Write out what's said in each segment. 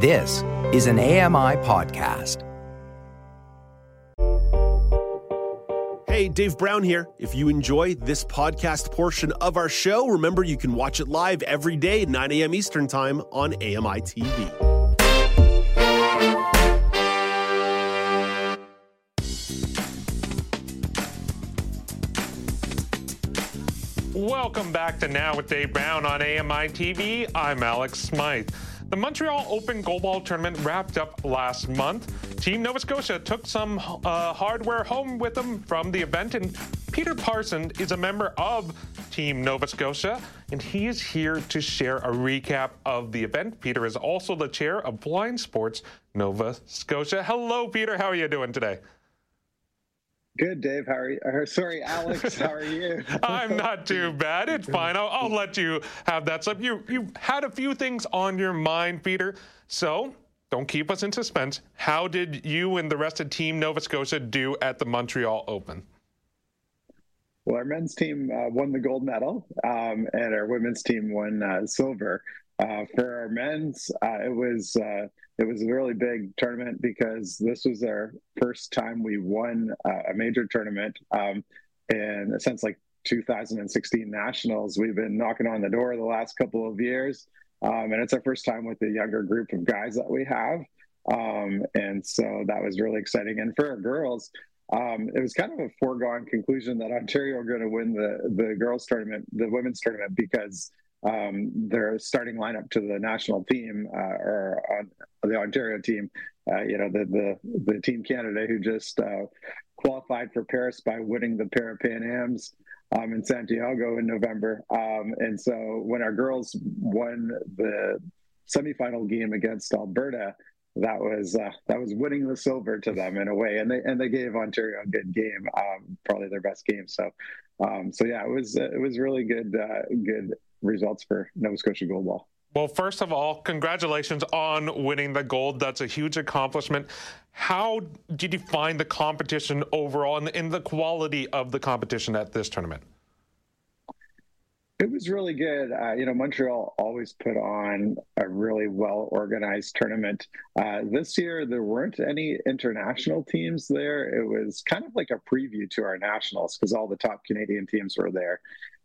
This is an AMI podcast. Hey, Dave Brown here. If you enjoy this podcast portion of our show, remember you can watch it live every day at 9 a.m. Eastern Time on AMI TV. Welcome back to Now with Dave Brown on AMI TV. I'm Alex Smythe. The Montreal Open Goalball Tournament wrapped up last month. Team Nova Scotia took some uh, hardware home with them from the event, and Peter Parsons is a member of Team Nova Scotia, and he is here to share a recap of the event. Peter is also the chair of Blind Sports Nova Scotia. Hello, Peter. How are you doing today? Good, Dave. How are you? Or, sorry, Alex. How are you? I'm not too bad. It's fine. I'll, I'll let you have that stuff. You you had a few things on your mind, Peter. So don't keep us in suspense. How did you and the rest of Team Nova Scotia do at the Montreal Open? Well, our men's team uh, won the gold medal, um, and our women's team won uh, silver. Uh, for our men's, uh, it was uh, it was a really big tournament because this was our first time we won uh, a major tournament um, in since like 2016 nationals. We've been knocking on the door the last couple of years, um, and it's our first time with the younger group of guys that we have. Um, and so that was really exciting. And for our girls, um, it was kind of a foregone conclusion that Ontario are going to win the the girls tournament, the women's tournament, because um, their starting lineup to the national team uh, or uh, the Ontario team. Uh, you know, the, the the team Canada who just uh, qualified for Paris by winning the Para Pan Ams um, in Santiago in November. Um, and so when our girls won the semifinal game against Alberta, that was uh, that was winning the silver to them in a way, and they and they gave Ontario a good game, um, probably their best game. So, um, so yeah, it was it was really good uh, good results for Nova Scotia Goalball. Well, first of all, congratulations on winning the gold. That's a huge accomplishment. How did you find the competition overall and, and the quality of the competition at this tournament? It was really good. Uh, you know, Montreal always put on a really well organized tournament. Uh, this year, there weren't any international teams there. It was kind of like a preview to our nationals because all the top Canadian teams were there.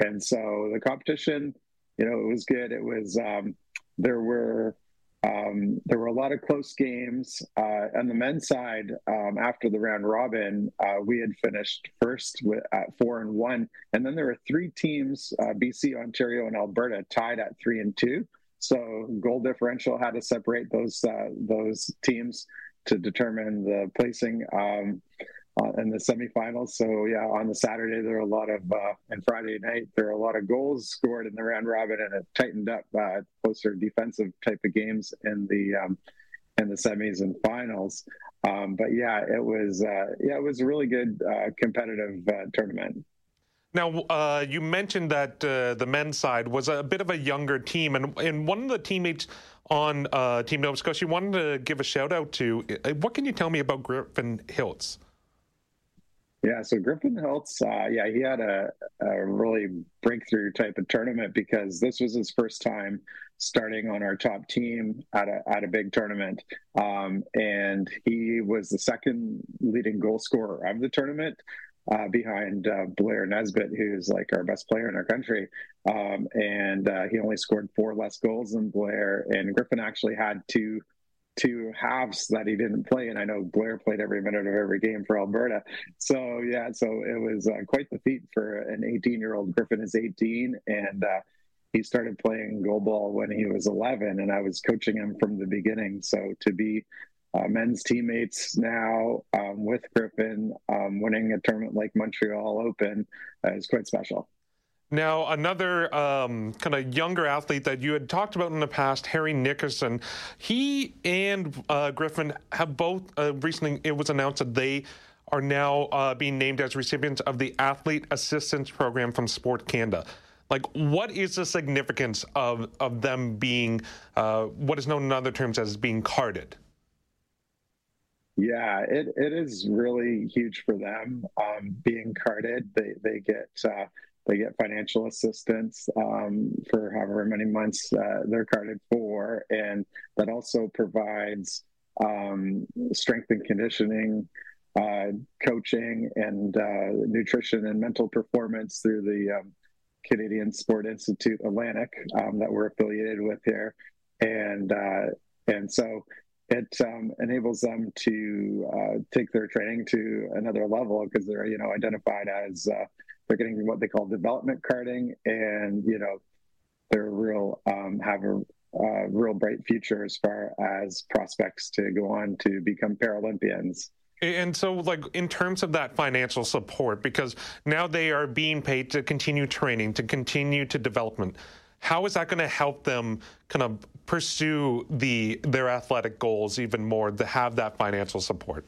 And so the competition, you know, it was good. It was, um, there were, um, there were a lot of close games. Uh, on the men's side, um, after the round robin, uh, we had finished first with, at four and one, and then there were three teams: uh, BC, Ontario, and Alberta tied at three and two. So goal differential had to separate those uh, those teams to determine the placing. Um, uh, in the semifinals. So yeah, on the Saturday there are a lot of uh, and Friday night there are a lot of goals scored in the round robin, and it tightened up uh, closer defensive type of games in the um, in the semis and finals. Um, but yeah, it was uh, yeah it was a really good uh, competitive uh, tournament. Now, uh, you mentioned that uh, the men's side was a bit of a younger team, and, and one of the teammates on uh, Team Nova Scotia you wanted to give a shout out to. What can you tell me about Griffin Hiltz? Yeah, so Griffin Hiltz, uh, yeah, he had a, a really breakthrough type of tournament because this was his first time starting on our top team at a at a big tournament, um, and he was the second leading goal scorer of the tournament. Uh, behind uh, Blair Nesbitt, who's like our best player in our country. Um, and uh, he only scored four less goals than Blair. And Griffin actually had two two halves that he didn't play. And I know Blair played every minute of every game for Alberta. So, yeah, so it was uh, quite the feat for an 18 year old. Griffin is 18 and uh, he started playing goalball when he was 11, and I was coaching him from the beginning. So, to be uh, men's teammates now um, with Griffin, um, winning a tournament like Montreal Open uh, is quite special. Now, another um, kind of younger athlete that you had talked about in the past, Harry Nickerson, he and uh, Griffin have both uh, recently, it was announced that they are now uh, being named as recipients of the Athlete Assistance Program from Sport Canada. Like, what is the significance of, of them being uh, what is known in other terms as being carded? Yeah, it, it is really huge for them um, being carded. They they get uh, they get financial assistance um, for however many months uh, they're carded for. And that also provides um, strength and conditioning, uh, coaching, and uh, nutrition and mental performance through the um, Canadian Sport Institute Atlantic um, that we're affiliated with here, and uh, and so it um, enables them to uh, take their training to another level because they're you know identified as uh, they're getting what they call development carding, and you know they're real um, have a real bright future as far as prospects to go on to become Paralympians. And so, like, in terms of that financial support, because now they are being paid to continue training, to continue to development, how is that going to help them kind of pursue the their athletic goals even more to have that financial support?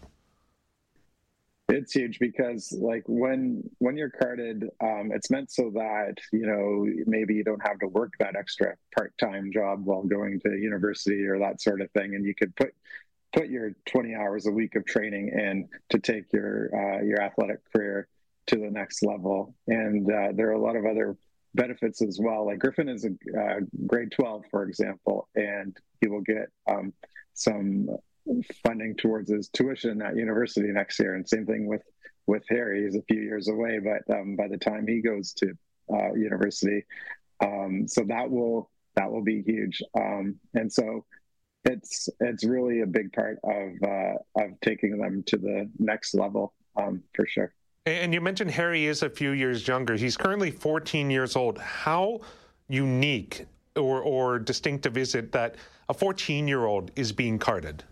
It's huge because like when when you're carded, um, it's meant so that you know maybe you don't have to work that extra part time job while going to university or that sort of thing, and you could put put your 20 hours a week of training in to take your uh, your athletic career to the next level. And uh, there are a lot of other benefits as well. Like Griffin is a uh, grade 12, for example, and he will get um, some funding towards his tuition at university next year. And same thing with with Harry. He's a few years away, but um, by the time he goes to uh, university, um, so that will that will be huge. Um, and so it's it's really a big part of uh, of taking them to the next level um, for sure. And you mentioned Harry is a few years younger. He's currently 14 years old. How unique or, or distinctive is it that a 14 year old is being carded?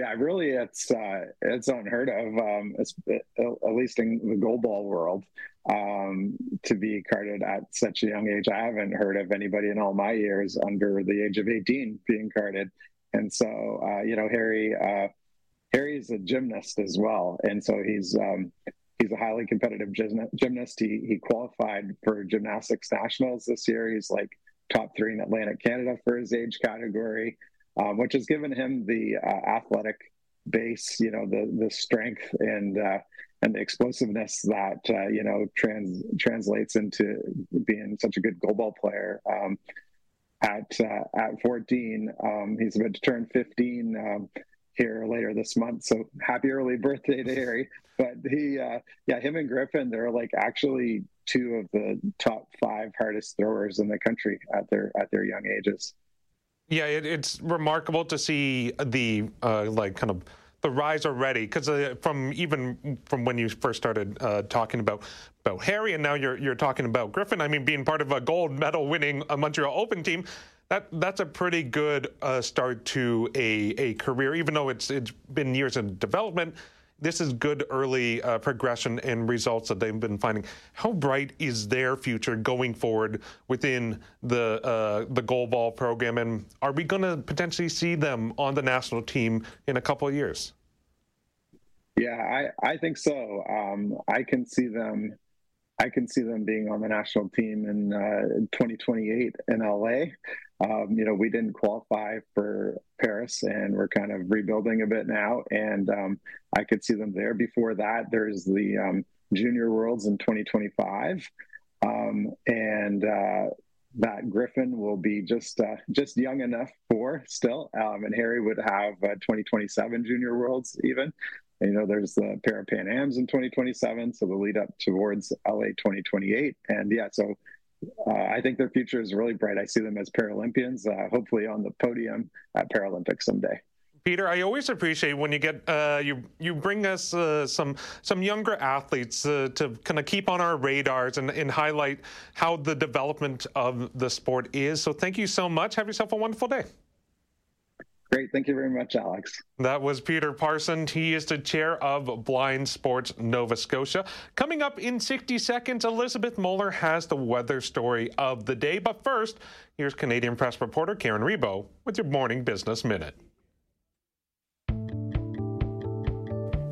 Yeah, really, it's uh, it's unheard of. Um, it's, at least in the goalball world, um, to be carded at such a young age. I haven't heard of anybody in all my years under the age of 18 being carded. And so, uh, you know, Harry uh, Harry's a gymnast as well, and so he's um, he's a highly competitive gymnast. He he qualified for gymnastics nationals this year. He's like top three in Atlantic Canada for his age category um, which has given him the uh, athletic base, you know, the the strength and uh, and the explosiveness that uh, you know trans translates into being such a good goalball player. Um, at uh, at 14, um, he's about to turn 15 um, here later this month. So happy early birthday to Harry! But he, uh, yeah, him and Griffin, they're like actually two of the top five hardest throwers in the country at their at their young ages. Yeah, it, it's remarkable to see the uh, like kind of the rise already because uh, from even from when you first started uh, talking about about Harry and now you're you're talking about Griffin. I mean, being part of a gold medal winning a Montreal Open team, that that's a pretty good uh, start to a a career. Even though it's it's been years in development, this is good early uh, progression and results that they've been finding. How bright is their future going forward within the uh, the goalball program, and are we going to potentially see them on the national team in a couple of years? Yeah, I, I think so. Um, I can see them. I can see them being on the national team in uh, 2028 in LA. Um, you know, we didn't qualify for Paris, and we're kind of rebuilding a bit now. And um, I could see them there. Before that, there's the um, Junior Worlds in 2025, um, and uh, that Griffin will be just uh, just young enough for still, um, and Harry would have uh, 2027 Junior Worlds even. And, you know, there's the Para Pan Ams in 2027, so the lead up towards LA 2028, and yeah, so uh, I think their future is really bright. I see them as Paralympians, uh, hopefully on the podium at Paralympics someday. Peter, I always appreciate when you get uh, you you bring us uh, some some younger athletes uh, to kind of keep on our radars and, and highlight how the development of the sport is. So thank you so much. Have yourself a wonderful day. Great. Thank you very much, Alex. That was Peter Parsons. He is the chair of Blind Sports Nova Scotia. Coming up in 60 seconds, Elizabeth Moeller has the weather story of the day. But first, here's Canadian press reporter Karen Rebo with your Morning Business Minute.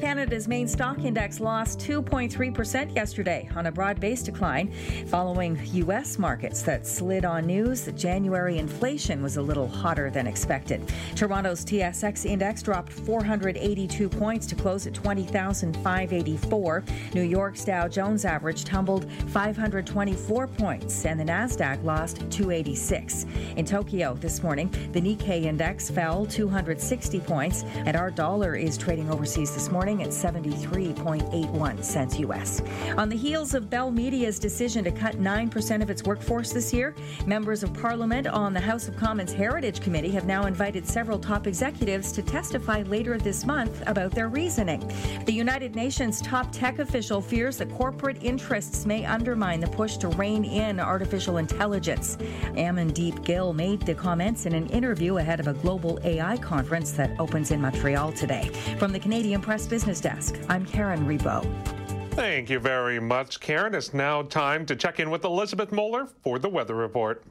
Canada's main stock index lost 2.3% yesterday on a broad based decline following U.S. markets that slid on news that January inflation was a little hotter than expected. Toronto's TSX index dropped 482 points to close at 20,584. New York's Dow Jones average tumbled 524 points, and the NASDAQ lost 286. In Tokyo this morning, the Nikkei index fell 260 points, and our dollar is trading overseas this morning at 73.81 cents U.S. On the heels of Bell Media's decision to cut 9% of its workforce this year, members of Parliament on the House of Commons Heritage Committee have now invited several top executives to testify later this month about their reasoning. The United Nations top tech official fears that corporate interests may undermine the push to rein in artificial intelligence. Amandeep Gill made the comments in an interview ahead of a global AI conference that opens in Montreal today. From the Canadian Press Business Desk, I'm Karen Rebo. Thank you very much, Karen. It's now time to check in with Elizabeth Moeller for the weather report.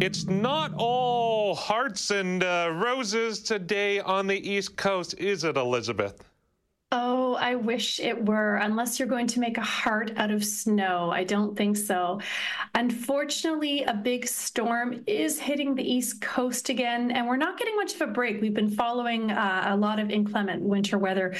It's not all hearts and uh, roses today on the East Coast, is it, Elizabeth? Oh, I wish it were, unless you're going to make a heart out of snow. I don't think so. Unfortunately, a big storm is hitting the East Coast again, and we're not getting much of a break. We've been following uh, a lot of inclement winter weather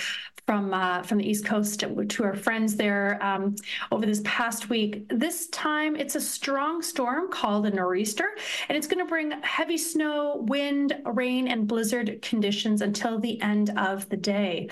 from uh, from the East Coast to, our friends there um, over this past week. This time, it's a strong storm called a nor'easter, and it's going to bring heavy snow, wind, rain, and blizzard conditions until the end of the day.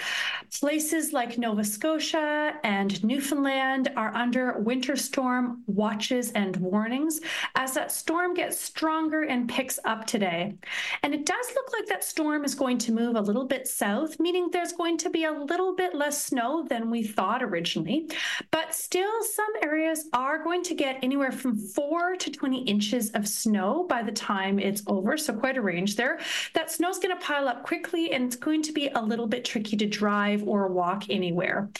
Places like Nova Scotia and Newfoundland are under winter storm watches and warnings as that storm gets stronger and picks up today. And it does look like that storm is going to move a little bit south, meaning there's going to be a little bit less snow than we thought originally. But still, some areas are going to get anywhere from 4 to 20 inches of snow by the time it's over. So, quite a range there. That snow's going to pile up quickly and it's going to be a little bit tricky to drive or or walk anywhere.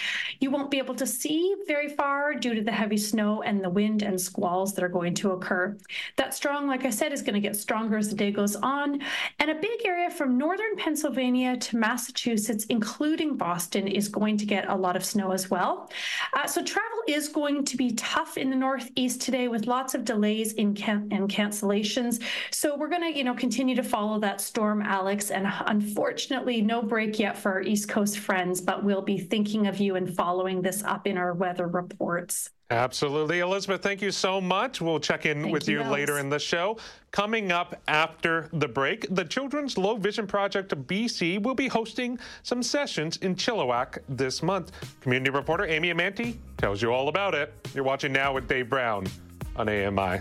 You won't be able to see very far due to the heavy snow and the wind and squalls that are going to occur. That strong, like I said, is going to get stronger as the day goes on. And a big area from northern Pennsylvania to Massachusetts, including Boston, is going to get a lot of snow as well. Uh, so travel is going to be tough in the Northeast today with lots of delays in can- and cancellations. So we're going to, you know, continue to follow that storm, Alex. And unfortunately, no break yet for our East Coast friends but we'll be thinking of you and following this up in our weather reports. Absolutely. Elizabeth, thank you so much. We'll check in thank with you, you later in the show. Coming up after the break, the Children's Low Vision Project of BC will be hosting some sessions in Chilliwack this month. Community reporter Amy Amanti tells you all about it. You're watching now with Dave Brown on AMI.